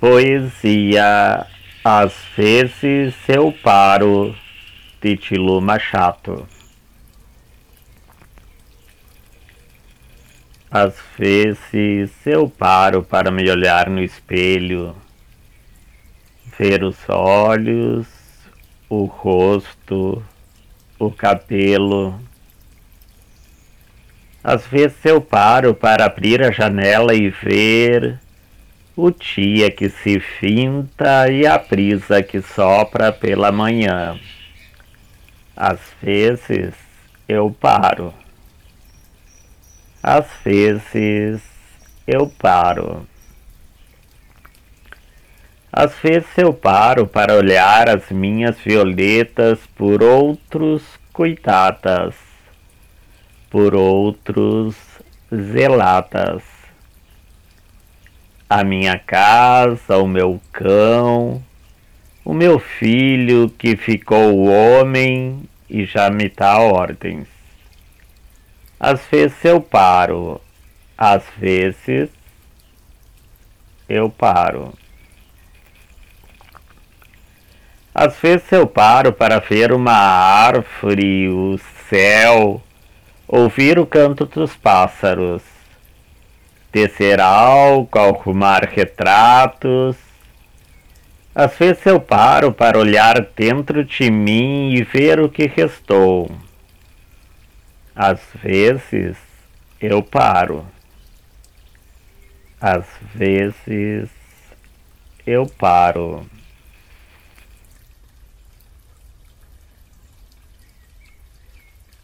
Poesia Às vezes eu paro de Tilo Machado Às vezes eu paro para me olhar no espelho, ver os olhos, o rosto, o cabelo. Às vezes eu paro para abrir a janela e ver o dia que se finta e a brisa que sopra pela manhã. Às vezes eu paro. Às vezes eu paro. Às vezes eu paro para olhar as minhas violetas por outros cuidadas, por outros zeladas a minha casa, o meu cão, o meu filho que ficou homem e já me dá ordens. Às vezes eu paro, às vezes eu paro. Às vezes eu paro para ver uma árvore, o céu, ouvir o canto dos pássaros tecer algo, arrumar retratos. Às vezes eu paro para olhar dentro de mim e ver o que restou. Às vezes eu paro. Às vezes eu paro.